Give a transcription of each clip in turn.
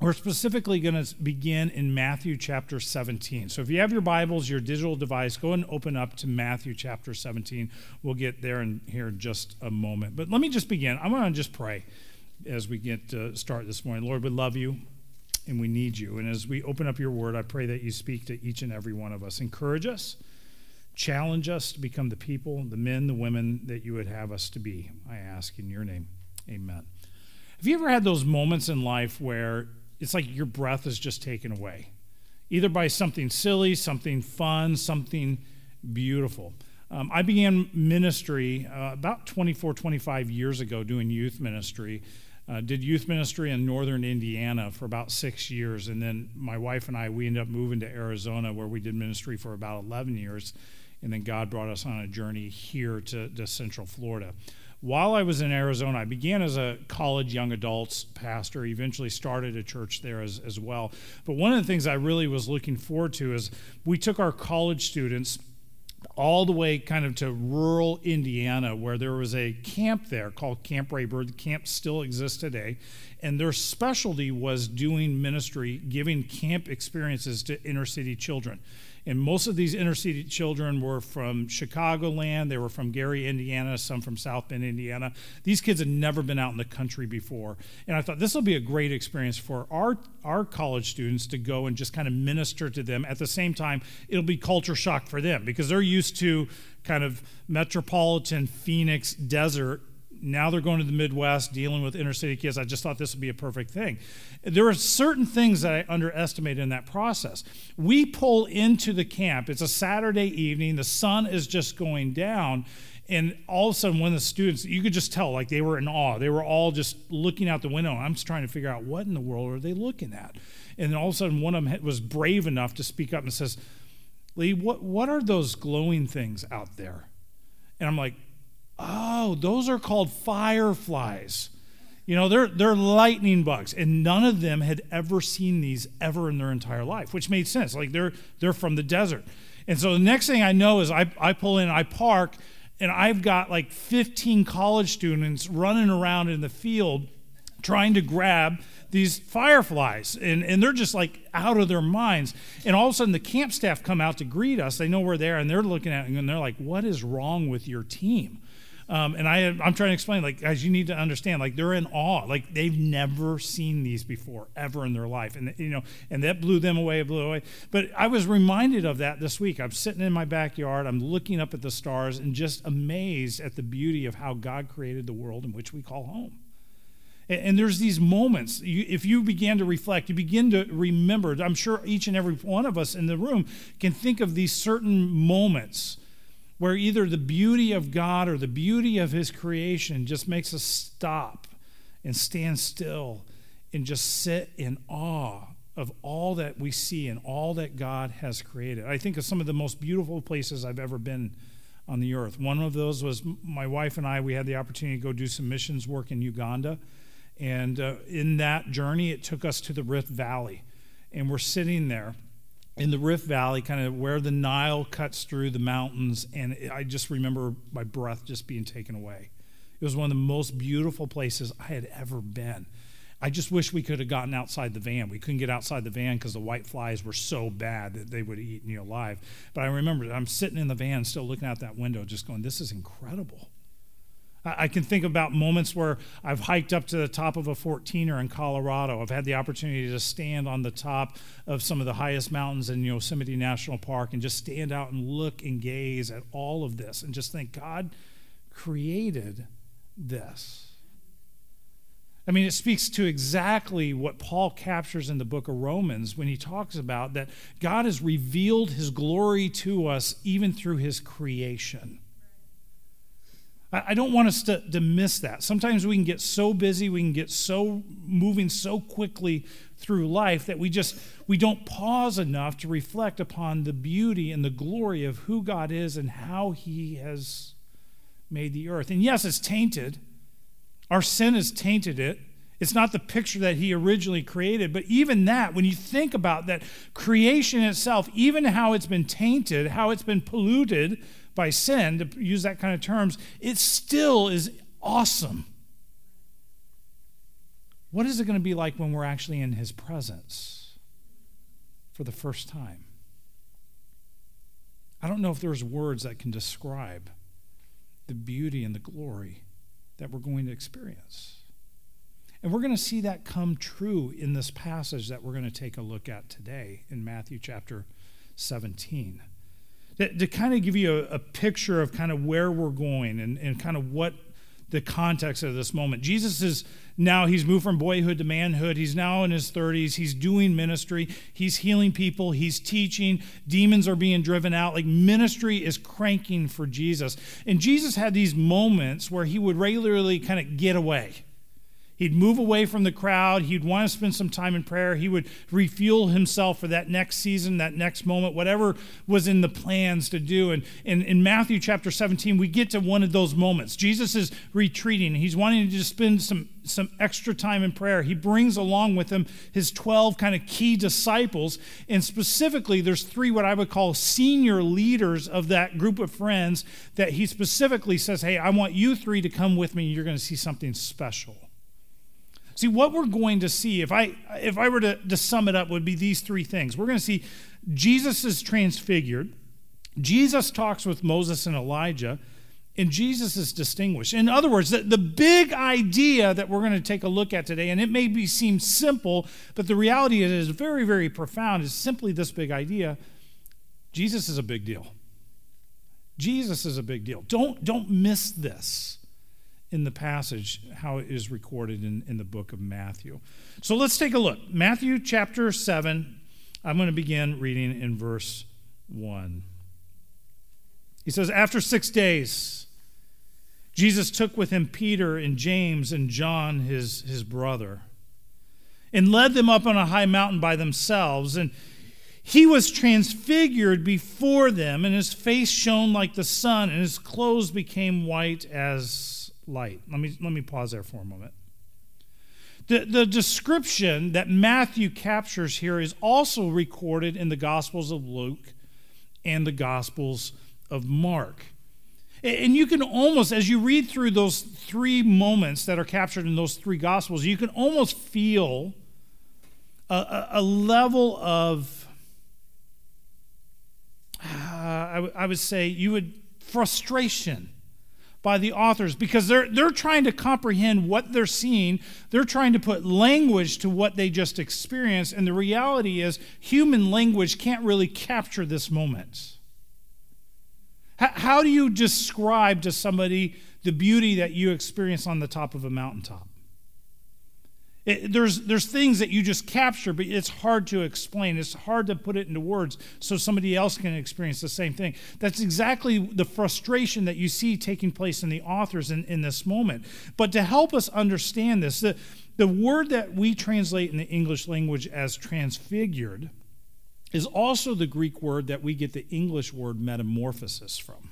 we're specifically going to begin in Matthew chapter 17. So if you have your Bibles, your digital device, go and open up to Matthew chapter 17. We'll get there in here in just a moment. But let me just begin. I want to just pray as we get to start this morning. Lord, we love you and we need you. And as we open up your word, I pray that you speak to each and every one of us. Encourage us, challenge us to become the people, the men, the women that you would have us to be. I ask in your name. Amen. Have you ever had those moments in life where it's like your breath is just taken away, either by something silly, something fun, something beautiful. Um, I began ministry uh, about 24, 25 years ago doing youth ministry. Uh, did youth ministry in northern Indiana for about six years. And then my wife and I, we ended up moving to Arizona where we did ministry for about 11 years. And then God brought us on a journey here to, to Central Florida while I was in Arizona, I began as a college young adults pastor, eventually started a church there as, as well. But one of the things I really was looking forward to is we took our college students all the way kind of to rural Indiana, where there was a camp there called Camp Raybird. The camp still exists today. And their specialty was doing ministry, giving camp experiences to inner city children. And most of these inner city children were from Chicagoland. They were from Gary, Indiana, some from South Bend, Indiana. These kids had never been out in the country before. And I thought this will be a great experience for our, our college students to go and just kind of minister to them. At the same time, it'll be culture shock for them because they're used to kind of metropolitan Phoenix desert now they're going to the Midwest dealing with inner city kids. I just thought this would be a perfect thing. There are certain things that I underestimated in that process. We pull into the camp, it's a Saturday evening, the sun is just going down. And all of a sudden, of the students, you could just tell, like they were in awe. They were all just looking out the window. I'm just trying to figure out what in the world are they looking at. And then all of a sudden, one of them was brave enough to speak up and says, Lee, what, what are those glowing things out there? And I'm like, Oh, those are called fireflies. You know, they're, they're lightning bugs, and none of them had ever seen these ever in their entire life, which made sense. Like they're, they're from the desert. And so the next thing I know is I, I pull in, I park, and I've got like 15 college students running around in the field trying to grab these fireflies and, and they're just like out of their minds and all of a sudden the camp staff come out to greet us they know we're there and they're looking at it and they're like what is wrong with your team um, and I, I'm trying to explain, like, guys, you need to understand, like, they're in awe. Like, they've never seen these before, ever in their life. And, you know, and that blew them away, blew away. But I was reminded of that this week. I'm sitting in my backyard, I'm looking up at the stars and just amazed at the beauty of how God created the world in which we call home. And, there's these moments, if you begin to reflect, you begin to remember. I'm sure each and every one of us in the room can think of these certain moments where either the beauty of God or the beauty of His creation just makes us stop and stand still and just sit in awe of all that we see and all that God has created. I think of some of the most beautiful places I've ever been on the earth. One of those was my wife and I, we had the opportunity to go do some missions work in Uganda. And uh, in that journey, it took us to the Rift Valley. And we're sitting there in the Rift Valley, kind of where the Nile cuts through the mountains, and I just remember my breath just being taken away. It was one of the most beautiful places I had ever been. I just wish we could have gotten outside the van. We couldn't get outside the van because the white flies were so bad that they would have eaten you alive. But I remember I'm sitting in the van, still looking out that window, just going, "This is incredible." I can think about moments where I've hiked up to the top of a 14er in Colorado. I've had the opportunity to stand on the top of some of the highest mountains in Yosemite National Park and just stand out and look and gaze at all of this and just think, God created this. I mean, it speaks to exactly what Paul captures in the book of Romans when he talks about that God has revealed his glory to us even through his creation. I don't want us to, to miss that. Sometimes we can get so busy, we can get so moving so quickly through life that we just we don't pause enough to reflect upon the beauty and the glory of who God is and how he has made the earth. And yes, it's tainted. Our sin has tainted it. It's not the picture that he originally created, but even that, when you think about that creation itself, even how it's been tainted, how it's been polluted by sin, to use that kind of terms, it still is awesome. What is it going to be like when we're actually in his presence for the first time? I don't know if there's words that can describe the beauty and the glory that we're going to experience. And we're going to see that come true in this passage that we're going to take a look at today in Matthew chapter 17. To, to kind of give you a, a, picture of kind of where we're going and, and kind of what the context of this moment. Jesus is now, he's moved from boyhood to manhood. He's now in his 30s. He's doing ministry. He's healing people. He's teaching. Demons are being driven out. Like ministry is cranking for Jesus. And Jesus had these moments where he would regularly kind of get away He'd move away from the crowd. He'd want to spend some time in prayer. He would refuel himself for that next season, that next moment, whatever was in the plans to do. And in Matthew chapter 17, we get to one of those moments. Jesus is retreating. He's wanting to just spend some, some extra time in prayer. He brings along with him his 12 kind of key disciples. And specifically, there's three what I would call senior leaders of that group of friends that he specifically says, Hey, I want you three to come with me. You're going to see something special. See, what we're going to see, if I if I were to, to sum it up, would be these three things. We're going to see Jesus is transfigured, Jesus talks with Moses and Elijah, and Jesus is distinguished. In other words, the, the big idea that we're going to take a look at today, and it may be seem simple, but the reality is, is very, very profound, is simply this big idea. Jesus is a big deal. Jesus is a big deal. Don't, don't miss this in the passage, how it is recorded in, in the book of Matthew. So let's take a look. Matthew chapter 7, I'm going to begin reading in verse 1. He says, After six days, Jesus took with him Peter and James and John, his, his brother, and led them up on a high mountain by themselves. And he was transfigured before them, and his face shone like the sun, and his clothes became white as light. Let me, let me pause there for a moment. The, the description that Matthew captures here is also recorded in the Gospels of Luke and the Gospels of Mark. And you can almost, as you read through those three moments that are captured in those three Gospels, you can almost feel a, a level of, uh, I, w- I would say, you would frustration by the authors because they're, they're trying to comprehend what they're seeing. They're trying to put language to what they just experienced. And the reality is, human language can't really capture this moment. How, how do you describe to somebody the beauty that you experience on the top of a mountaintop? It, there's, there's things that you just capture, but it's hard to explain. It's hard to put it into words so somebody else can experience the same thing. That's exactly the frustration that you see taking place in the authors in, in this moment. But to help us understand this, the, the word that we translate in the English language as transfigured is also the Greek word that we get the English word metamorphosis from.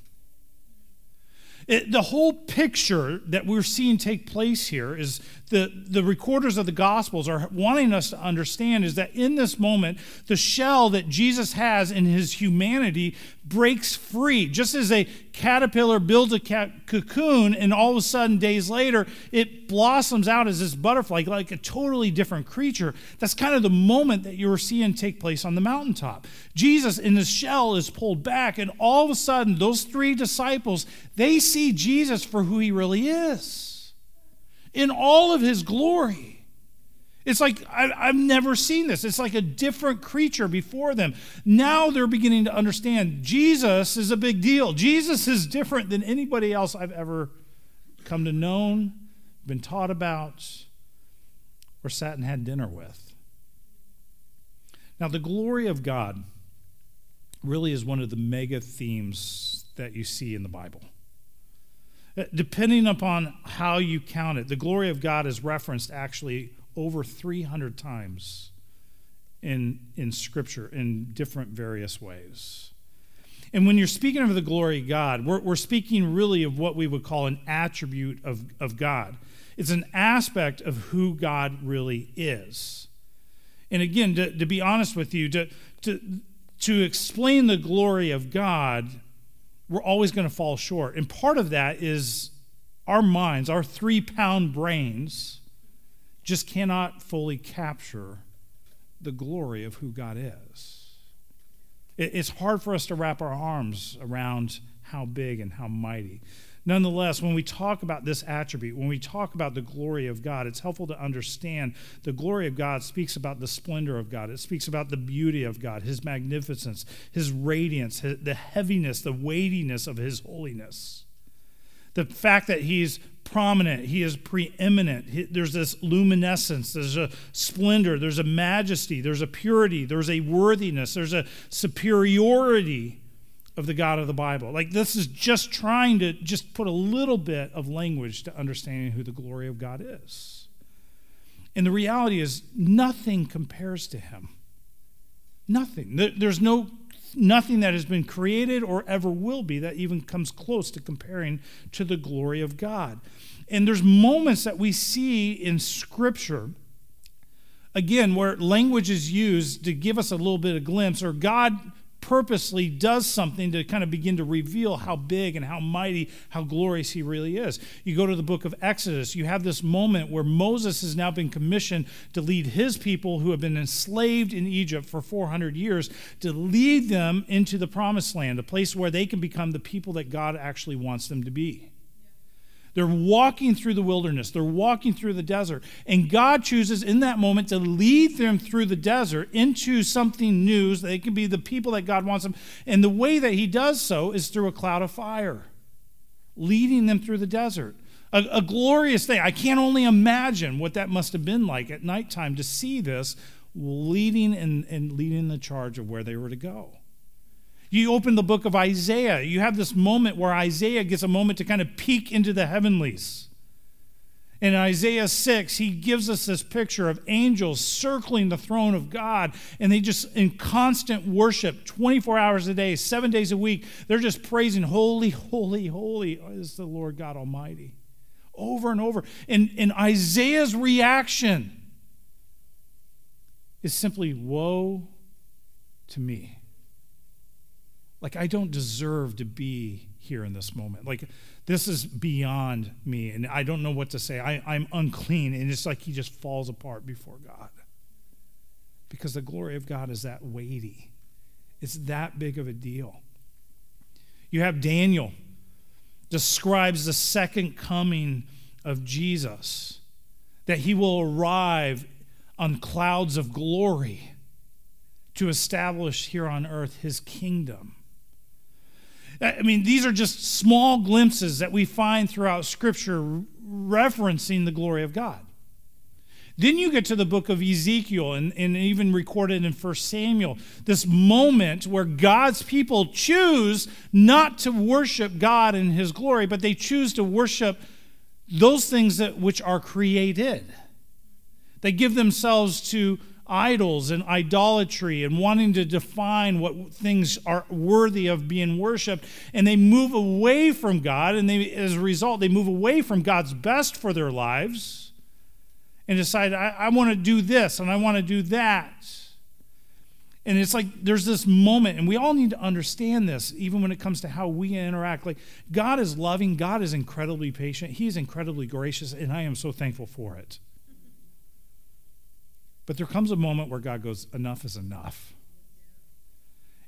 It, the whole picture that we're seeing take place here is the, the recorders of the Gospels are wanting us to understand is that in this moment, the shell that Jesus has in his humanity breaks free. Just as a caterpillar builds a cocoon, and all of a sudden, days later, it blossoms out as this butterfly, like a totally different creature. That's kind of the moment that you're seeing take place on the mountaintop. Jesus, in his shell, is pulled back, and all of a sudden, those three disciples, they see Jesus for who he really is in all of his glory. It's like, I, have never seen this. It's like a different creature before them. Now they're beginning to understand Jesus is a big deal. Jesus is different than anybody else I've ever come to know, been taught about, or sat and had dinner with. Now, the glory of God really is one of the mega themes that you see in the Bible. Depending upon how you count it, the glory of God is referenced actually over 300 times in, in Scripture in different various ways. And when you're speaking of the glory of God, we're, we're speaking really of what we would call an attribute of, of God. It's an aspect of who God really is. And again, to, to be honest with you, to, to, to explain the glory of God, we're always going to fall short. And part of that is our minds, our three pound brains, just cannot fully capture the glory of who God is. It's hard for us to wrap our arms around how big and how mighty. Nonetheless, when we talk about this attribute, when we talk about the glory of God, it's helpful to understand the glory of God speaks about the splendor of God. It speaks about the beauty of God, His magnificence, His radiance, the heaviness, the weightiness of His holiness. The fact that He's prominent, He is preeminent. There's this luminescence, there's a splendor, there's a majesty, there's a purity, there's a worthiness, there's a superiority of the God of the Bible. Like this is just trying to just put a little bit of language to understanding who the glory of God is. And the reality is nothing compares to him. Nothing. There's no nothing that has been created or ever will be that even comes close to comparing to the glory of God. And there's moments that we see in scripture again where language is used to give us a little bit of glimpse or God purposely does something to kind of begin to reveal how big and how mighty, how glorious he really is. You go to the book of Exodus, you have this moment where Moses has now been commissioned to lead his people who have been enslaved in Egypt for 400 years, to lead them into the promised land, a place where they can become the people that God actually wants them to be. They're walking through the wilderness, they're walking through the desert. And God chooses in that moment to lead them through the desert into something new so they can be the people that God wants them. And the way that He does so is through a cloud of fire, leading them through the desert. A, a glorious thing. I can't only imagine what that must have been like at nighttime to see this leading and, and leading the charge of where they were to go. You open the book of Isaiah, you have this moment where Isaiah gets a moment to kind of peek into the heavenlies. In Isaiah 6, he gives us this picture of angels circling the throne of God, and they just in constant worship 24 hours a day, seven days a week. They're just praising, Holy, holy, holy is the Lord God Almighty. Over and over. And, and Isaiah's reaction is simply, Woe to me. Like, I don't deserve to be here in this moment. Like, this is beyond me, and I don't know what to say. I, I'm unclean, and it's like he just falls apart before God. Because the glory of God is that weighty, it's that big of a deal. You have Daniel describes the second coming of Jesus, that he will arrive on clouds of glory to establish here on earth his kingdom. I mean, these are just small glimpses that we find throughout Scripture referencing the glory of God. Then you get to the book of Ezekiel and, and even recorded in 1 Samuel, this moment where God's people choose not to worship God in his glory, but they choose to worship those things that which are created. They give themselves to idols and idolatry and wanting to define what things are worthy of being worshiped. And they move away from god and they as a result they move away from god's best for their lives and decide i, I want to do this and i want to do that. And it's like there's this moment and we all need to understand this even when it comes to how we interact. Like god is loving god is incredibly patient he's incredibly gracious and i am so thankful for it but there comes a moment where God goes, enough is enough.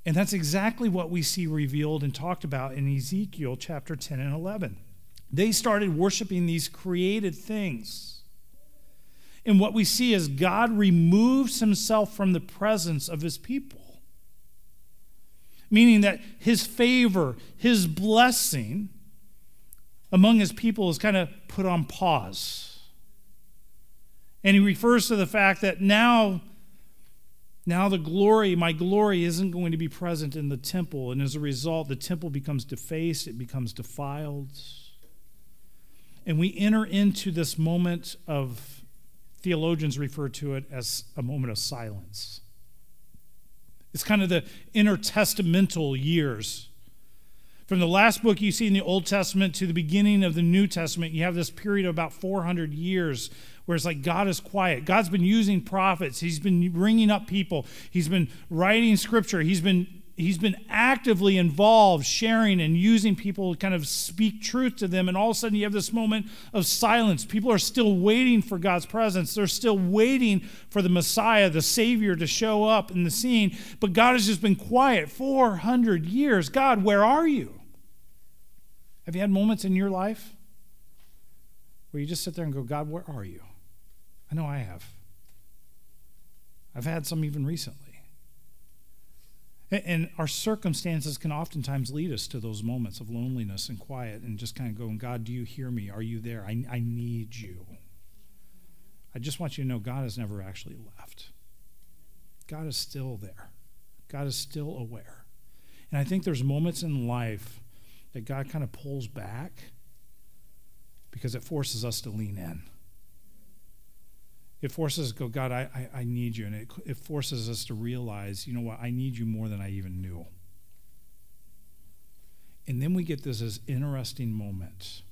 And that's exactly what we see revealed and talked about in Ezekiel chapter 10 and 11. They started worshiping these created things. And what we see is God removes himself from the presence of his people, meaning that his favor, his blessing among his people is kind of put on pause. And he refers to the fact that now, now the glory, my glory, isn't going to be present in the temple. And as a result, the temple becomes defaced, it becomes defiled. And we enter into this moment of, theologians refer to it as a moment of silence. It's kind of the intertestamental years. From the last book you see in the Old Testament to the beginning of the New Testament, you have this period of about 400 years where it's like God is quiet. God's been using prophets, He's been bringing up people, He's been writing scripture, He's been he's been actively involved, sharing and using people to kind of speak truth to them. And all of a sudden, you have this moment of silence. People are still waiting for God's presence. They're still waiting for the Messiah, the Savior, to show up in the scene. But God has just been quiet 400 years. God, where are you? Have you had moments in your life where you just sit there and go, God, where are you? I know I have. I've had some even recently. And our circumstances can oftentimes lead us to those moments of loneliness and quiet and just kind of going, God, do you hear me? Are you there? I, I need you. I just want you to know God has never actually left. God is still there, God is still aware. And I think there's moments in life that God kind of pulls back because it forces us to lean in. It forces us to go, God, I, I, I need you. And it, it forces us to realize, you know what, I need you more than I even knew. And then we get this as interesting moment.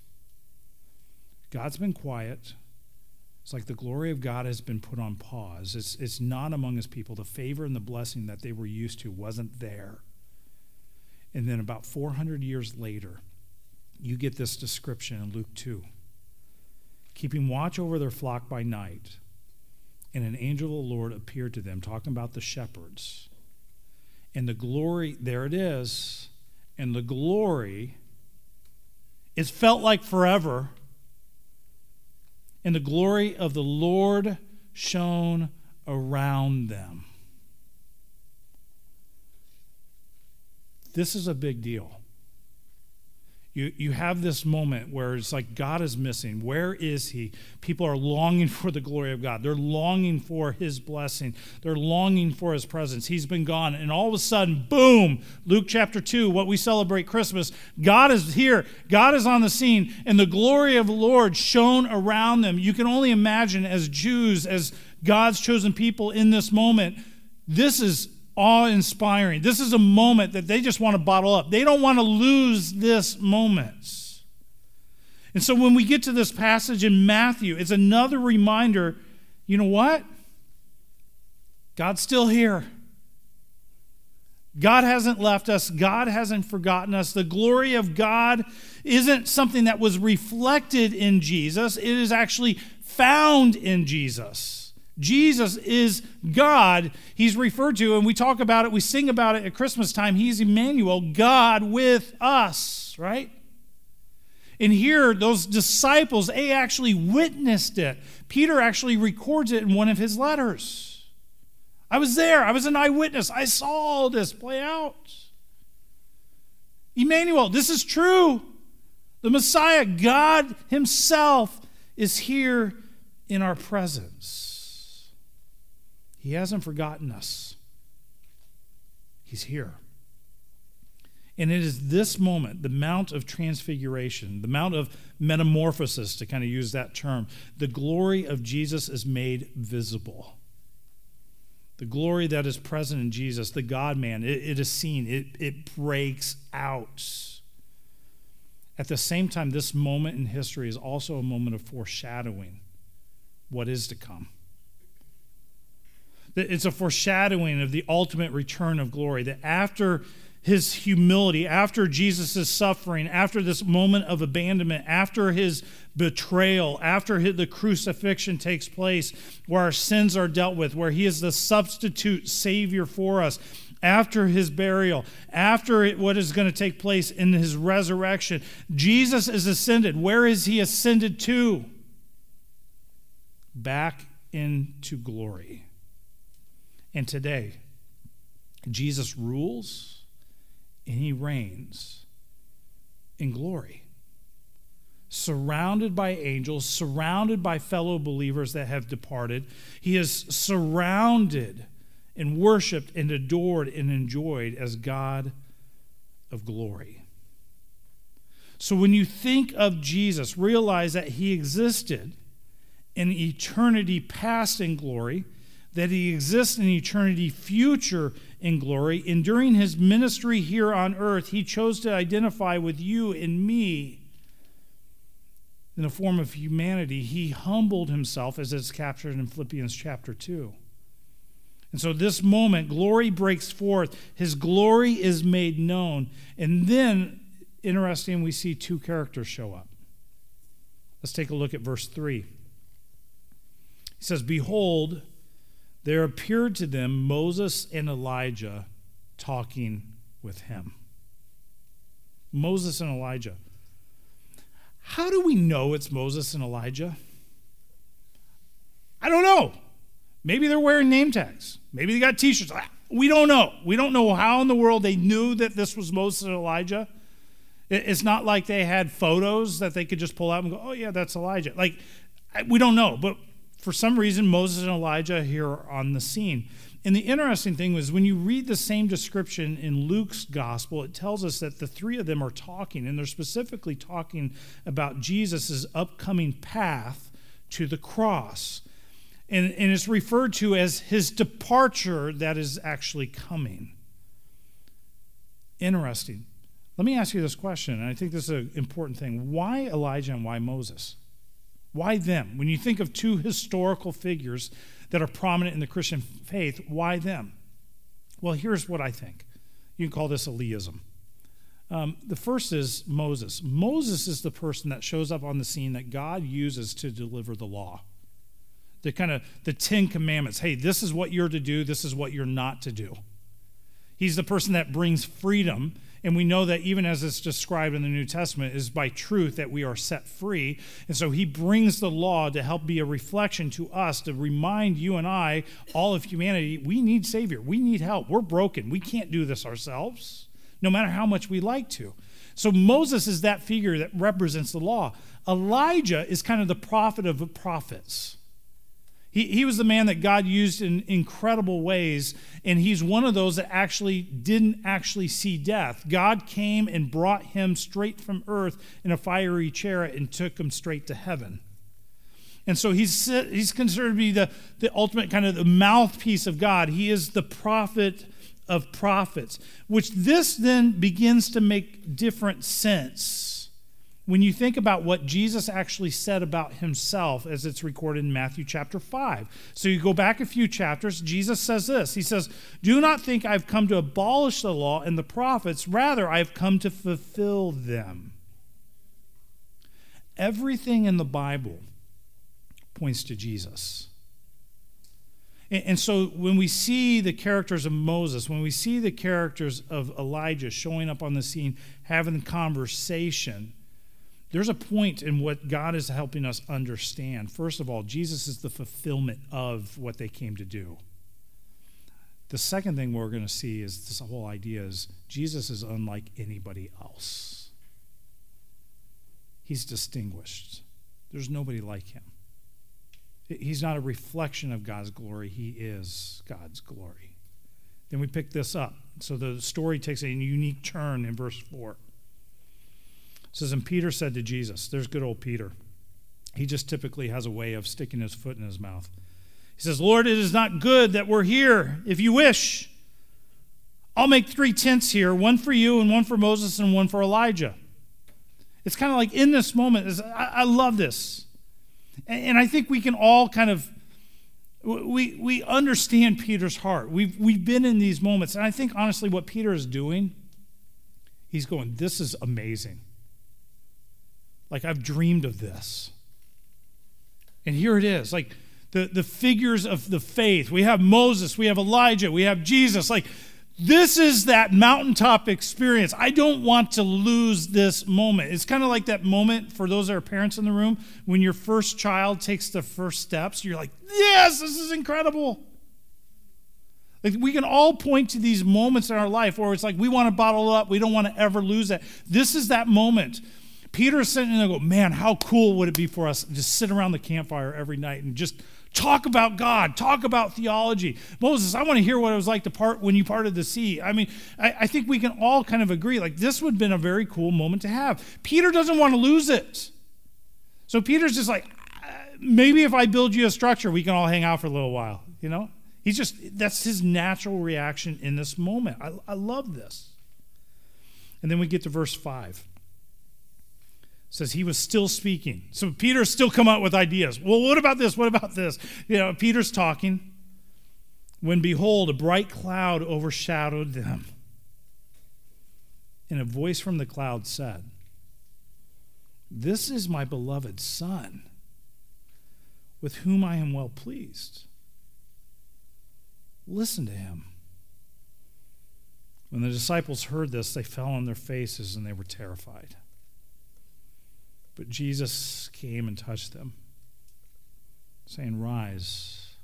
God's been quiet. It's like the glory of God has been put on pause. It's, it's not among his people. The favor and the blessing that they were used to wasn't there. And then about 400 years later, you get this description in Luke 2. Keeping watch over their flock by night, and an angel of the Lord appeared to them, talking about the shepherds. And the glory, there it is, and the glory, it felt like forever. And the glory of the Lord shone around them. This is a big deal you, you have this moment where it's like God is missing. Where is He? People are longing for the glory of God. They're longing for His blessing. They're longing for His presence. He's been gone. And all of a sudden, boom, Luke chapter 2, what we celebrate Christmas, God is here. God is on the scene, and the glory of the Lord shone around them. You can only imagine as Jews, as God's chosen people in this moment, this is awe inspiring. This is a moment that they just want to bottle up. They don't want to lose this moment. And so when we get to this passage in Matthew, it's another reminder you know what? God's still here. God hasn't left us. God hasn't forgotten us. The glory of God isn't something that was reflected in Jesus, it is actually found in Jesus. Jesus is God. He's referred to, and we talk about it, we sing about it at Christmas time. He's Emmanuel, God with us, right? And here, those disciples, they actually witnessed it. Peter actually records it in one of his letters. I was there, I was an eyewitness. I saw all this play out. Emmanuel, this is true. The Messiah, God Himself, is here in our presence. He hasn't forgotten us, He's here. And it is this moment, the Mount of Transfiguration, the Mount of Metamorphosis, to kind of use that term, the glory of Jesus is made visible. The glory that is present in Jesus, the God man, it, it is seen, it, it breaks out. At the same time, this moment in history is also a moment of foreshadowing what is to come. It's a foreshadowing of the ultimate return of glory. That after his humility, after Jesus' suffering, after this moment of abandonment, after his betrayal, after his, the crucifixion takes place, where our sins are dealt with, where he is the substitute Savior for us, after his burial, after it, what is going to take place in his resurrection, Jesus is ascended. Where is he ascended to? Back into glory. And today, Jesus rules and he reigns in glory. Surrounded by angels, surrounded by fellow believers that have departed. He is surrounded and worshiped and adored and enjoyed as God of glory. So when you think of Jesus, realize that he existed in eternity past in glory that he exists in eternity future in glory. And during his ministry here on earth, he chose to identify with you and me in the form of humanity. He humbled himself, as it's captured in Philippians chapter 2. And so, this moment, glory breaks forth. His glory is made known. And then, interesting, we see two characters show up. Let's take a look at verse 3. He says, Behold, there appeared to them Moses and Elijah talking with him. Moses and Elijah. How do we know it's Moses and Elijah? I don't know. Maybe they're wearing name tags. Maybe they got t shirts. Ah, we don't know. We don't know how in the world they knew that this was Moses and Elijah. It's not like they had photos that they could just pull out and go, oh, yeah, that's Elijah. Like, we don't know. But for some reason, Moses and Elijah here are on the scene. And the interesting thing was when you read the same description in Luke's gospel, it tells us that the three of them are talking, and they're specifically talking about Jesus' upcoming path to the cross. And, and it's referred to as his departure that is actually coming. Interesting. Let me ask you this question, and I think this is an important thing. Why Elijah and why Moses? Why them? When you think of two historical figures that are prominent in the Christian faith, why them? Well, here's what I think. You can call this Eliism. Um, the first is Moses. Moses is the person that shows up on the scene that God uses to deliver the law. The kind of the Ten Commandments. Hey, this is what you're to do, this is what you're not to do. He's the person that brings freedom and we know that even as it's described in the New Testament, is by truth that we are set free. And so he brings the law to help be a reflection to us, to remind you and I, all of humanity, we need Savior. We need help. We're broken. We can't do this ourselves, no matter how much we like to. So Moses is that figure that represents the law. Elijah is kind of the prophet of the prophets. He, he was the man that God used in incredible ways, and he's one of those that actually didn't actually see death. God came and brought him straight from earth in a fiery chariot and took him straight to heaven. And so he's, he's considered to be the, the ultimate kind of the mouthpiece of God. He is the prophet of prophets, which this then begins to make different sense when you think about what Jesus actually said about himself as it's recorded in Matthew chapter 5. So you go back a few chapters, Jesus says this He says, Do not think I've come to abolish the law and the prophets, rather, I've come to fulfill them. Everything in the Bible points to Jesus. And so when we see the characters of Moses, when we see the characters of Elijah showing up on the scene, having conversation, there's a point in what God is helping us understand. First of all, Jesus is the fulfillment of what they came to do. The second thing we're going to see is this whole idea is Jesus is unlike anybody else. He's distinguished. There's nobody like him. He's not a reflection of God's glory, he is God's glory. Then we pick this up. So the story takes a unique turn in verse 4 says, And Peter said to Jesus, There's good old Peter. He just typically has a way of sticking his foot in his mouth. He says, Lord, it is not good that we're here. If you wish, I'll make three tents here one for you, and one for Moses, and one for Elijah. It's kind of like in this moment, I, love this. And I think we can all kind of we, we understand Peter's heart. We've, we've been in these moments. And I think, honestly, what Peter is doing, he's going, This is amazing. Like, I've dreamed of this. And here it is. Like, the, the figures of the faith. We have Moses, we have Elijah, we have Jesus. Like, this is that mountaintop experience. I don't want to lose this moment. It's kind of like that moment for those that are parents in the room when your first child takes the first steps. You're like, yes, this is incredible. Like we can all point to these moments in our life where it's like we want to bottle up, we don't want to ever lose that. This is that moment Peter is sitting there and go, man, how cool would it be for us to just sit around the campfire every night and just talk about God, talk about theology. Moses, I want to hear what it was like to part when you parted the sea. I mean, I, I think we can all kind of agree, like this would have been a very cool moment to have. Peter doesn't want to lose it. So Peter's just like, uh, maybe if I build you a structure, we can all hang out for a little while, you know? He's just, that's his natural reaction in this moment. I, I love this. And then we get to verse 5 says he was still speaking. So Peter's still come up with ideas. Well, what about this? What about this? You know, Peter's talking. when behold, a bright cloud overshadowed them. And a voice from the cloud said, This is my beloved Son, with whom I am well pleased. Listen to him. When the disciples heard this, they fell on their faces and they were terrified. But Jesus came and touched them, saying, Rise,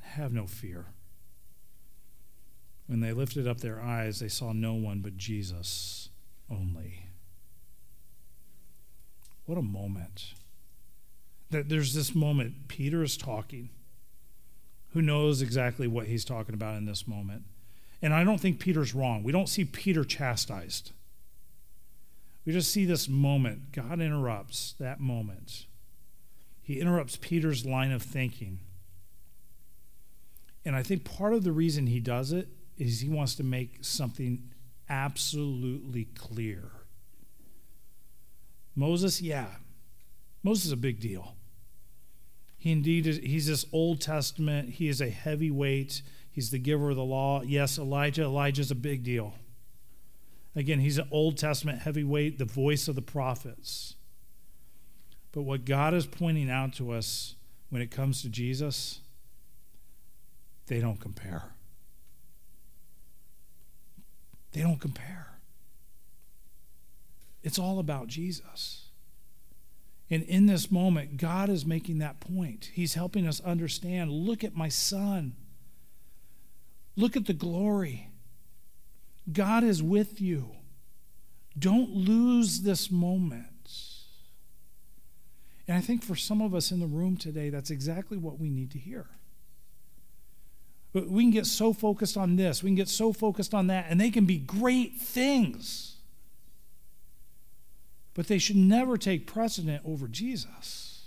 have no fear. When they lifted up their eyes, they saw no one but Jesus only. What a moment. There's this moment. Peter is talking. Who knows exactly what he's talking about in this moment? And I don't think Peter's wrong. We don't see Peter chastised. We just see this moment. God interrupts that moment. He interrupts Peter's line of thinking. And I think part of the reason he does it is he wants to make something absolutely clear. Moses, yeah, Moses is a big deal. He indeed is, he's this Old Testament, he is a heavyweight, he's the giver of the law. Yes, Elijah, Elijah's a big deal. Again, he's an Old Testament heavyweight, the voice of the prophets. But what God is pointing out to us when it comes to Jesus, they don't compare. They don't compare. It's all about Jesus. And in this moment, God is making that point. He's helping us understand look at my son, look at the glory. God is with you. Don't lose this moment. And I think for some of us in the room today, that's exactly what we need to hear. We can get so focused on this, we can get so focused on that, and they can be great things. But they should never take precedent over Jesus.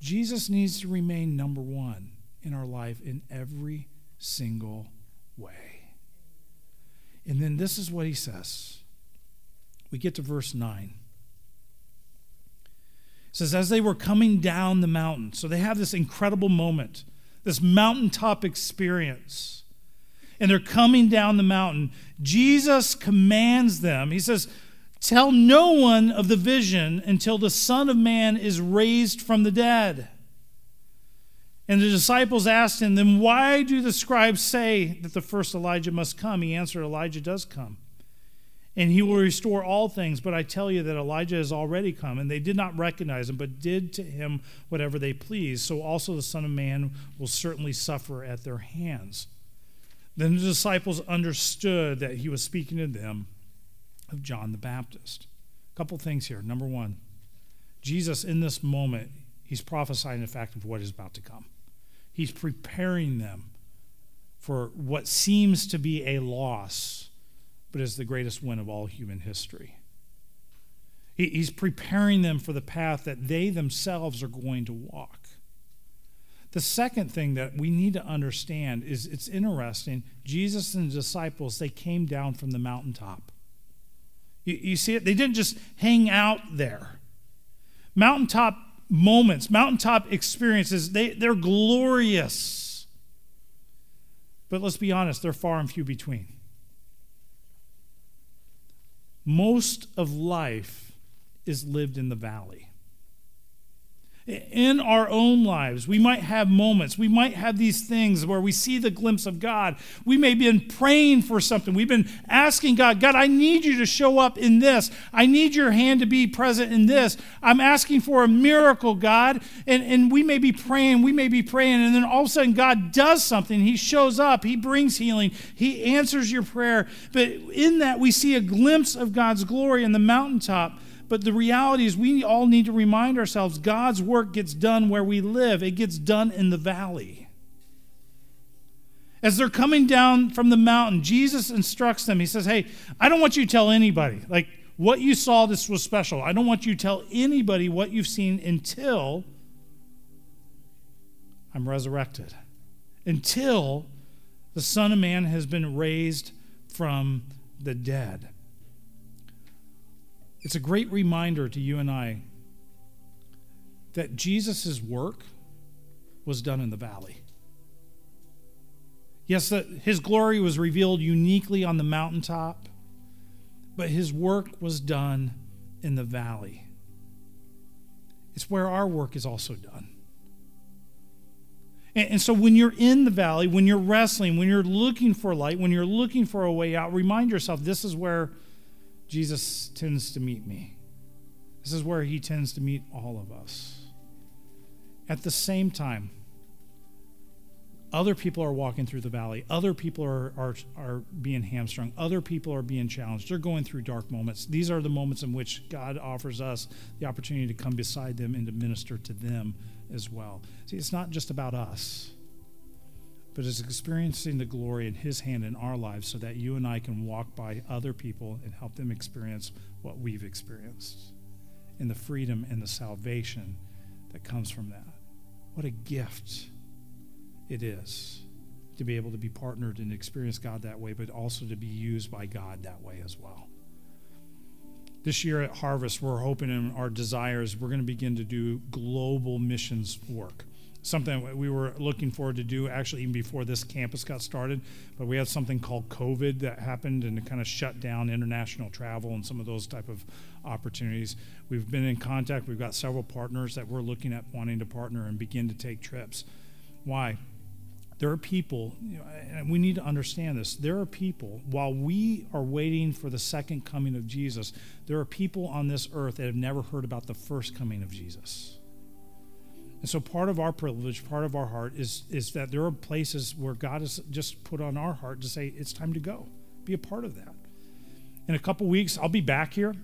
Jesus needs to remain number one in our life in every single way. And then this is what he says. We get to verse 9. It says, As they were coming down the mountain, so they have this incredible moment this mountaintop experience. And they're coming down the mountain. Jesus commands them, He says, Tell no one of the vision until the Son of Man is raised from the dead. And the disciples asked him, Then why do the scribes say that the first Elijah must come? He answered, Elijah does come and he will restore all things. But I tell you that Elijah has already come, and they did not recognize him, but did to him whatever they pleased. So also the Son of Man will certainly suffer at their hands. Then the disciples understood that he was speaking to them of John the Baptist. A couple things here. Number one, Jesus, in this moment, he's prophesying the fact of what is about to come. He's preparing them for what seems to be a loss but is the greatest win of all human history. He's preparing them for the path that they themselves are going to walk. The second thing that we need to understand is it's interesting. Jesus and the disciples, they came down from the mountaintop. You, you see it? They didn't just hang out there. Mountaintop moments, mountaintop experiences, they, they're glorious. But let's be honest, they're far and few between most of life is lived in the valley in our own lives. We might have moments. We might have these things where we see the glimpse of God. We may have been praying for something. We've been asking God, God, I need you to show up in this. I need your hand to be present in this. I'm asking for a miracle, God. And, and we may be praying, we may be praying, and then all of a sudden God does something. He shows up, He brings healing, He answers your prayer. But in that, we see a glimpse of God's glory in the mountaintop. But the reality is, we all need to remind ourselves God's work gets done where we live, it gets done in the valley. As they're coming down from the mountain, Jesus instructs them. He says, Hey, I don't want you to tell anybody. Like, what you saw, this was special. I don't want you to tell anybody what you've seen until I'm resurrected, until the Son of Man has been raised from the dead. It's a great reminder to you and I that Jesus' work was done in the valley. Yes, that his glory was revealed uniquely on the mountaintop, but his work was done in the valley. It's where our work is also done. And, and so when you're in the valley, when you're wrestling, when you're looking for light, when you're looking for a way out, remind yourself this is where Jesus tends to meet me. This is where he tends to meet all of us. At the same time, other people are walking through the valley. Other people are, are, are being hamstrung. Other people are being challenged. They're going through dark moments. These are the moments in which God offers us the opportunity to come beside them and to minister to them as well. See, it's not just about us, but it's experiencing the glory in His hand in our lives so that you and I can walk by other people and help them experience what we've experienced and the freedom and the salvation that comes from that. What a gift it is to be able to be partnered and experience God that way, but also to be used by God that way as well. This year at Harvest, we're hoping and our desires, we're going to begin to do global missions work. Something we were looking forward to do actually even before this campus got started, but we had something called COVID that happened and it kind of shut down international travel and some of those type of opportunities. We've been in contact. We've got several partners that we're looking at wanting to partner and begin to take trips. Why? There are people, and we need to understand this. There are people, while we are waiting for the second coming of Jesus, there are people on this earth that have never heard about the first coming of Jesus. And so part of our privilege, part of our heart is, is that there are places where God has just put on our heart to say, it's time to go. Be a part of that. In a couple weeks, I'll be back here,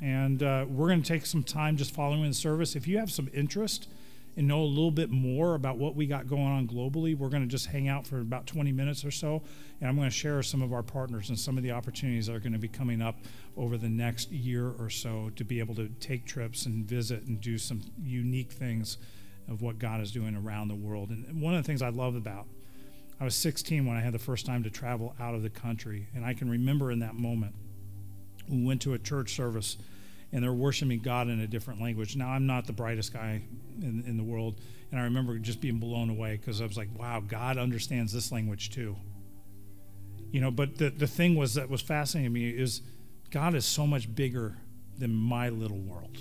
and uh, we're going to take some time just following the service. If you have some interest, and know a little bit more about what we got going on globally, we're going to just hang out for about 20 minutes or so, and I'm going to share some of our partners and some of the opportunities that are going to be coming up over the next year or so to be able to take trips and visit and do some unique things of what God is doing around the world. And one of the things I love about I was 16 when I had the first time to travel out of the country, and I can remember in that moment we went to a church service and they're worshiping God in a different language. Now, I'm not the brightest guy in, in the world, and I remember just being blown away because I was like, wow, God understands this language too. You know, but the, the thing was that was fascinating to me is God is so much bigger than my little world.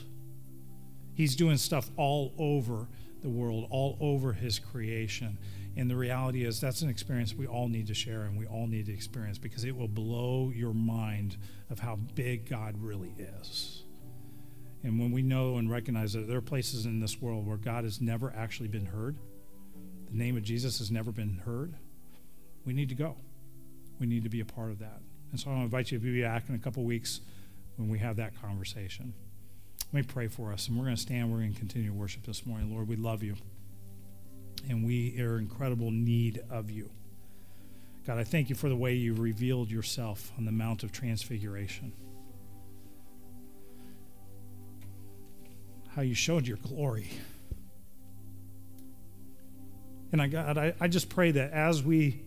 He's doing stuff all over the world, all over his creation. And the reality is, that's an experience we all need to share and we all need to experience because it will blow your mind of how big God really is. And when we know and recognize that there are places in this world where God has never actually been heard, the name of Jesus has never been heard, we need to go. We need to be a part of that. And so I'll invite you to be back in a couple weeks when we have that conversation. Let me pray for us, and we're going to stand. We're going to continue worship this morning. Lord, we love you, and we are in incredible need of you. God, I thank you for the way you revealed yourself on the Mount of Transfiguration. how you showed your glory. And I, God, I, I just pray that as we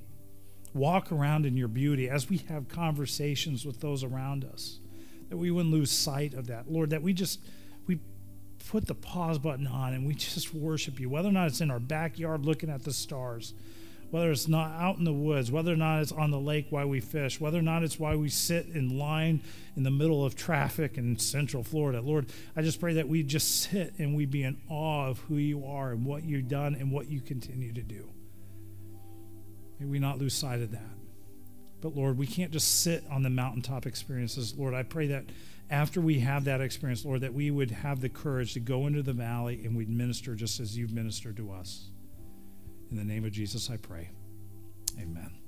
walk around in your beauty, as we have conversations with those around us, that we wouldn't lose sight of that. Lord, that we just, we put the pause button on and we just worship you, whether or not it's in our backyard looking at the stars whether it's not out in the woods, whether or not it's on the lake while we fish, whether or not it's why we sit in line in the middle of traffic in Central Florida. Lord, I just pray that we just sit and we be in awe of who you are and what you've done and what you continue to do. May we not lose sight of that. But Lord, we can't just sit on the mountaintop experiences. Lord, I pray that after we have that experience, Lord, that we would have the courage to go into the valley and we'd minister just as you've ministered to us. In the name of Jesus, I pray. Amen.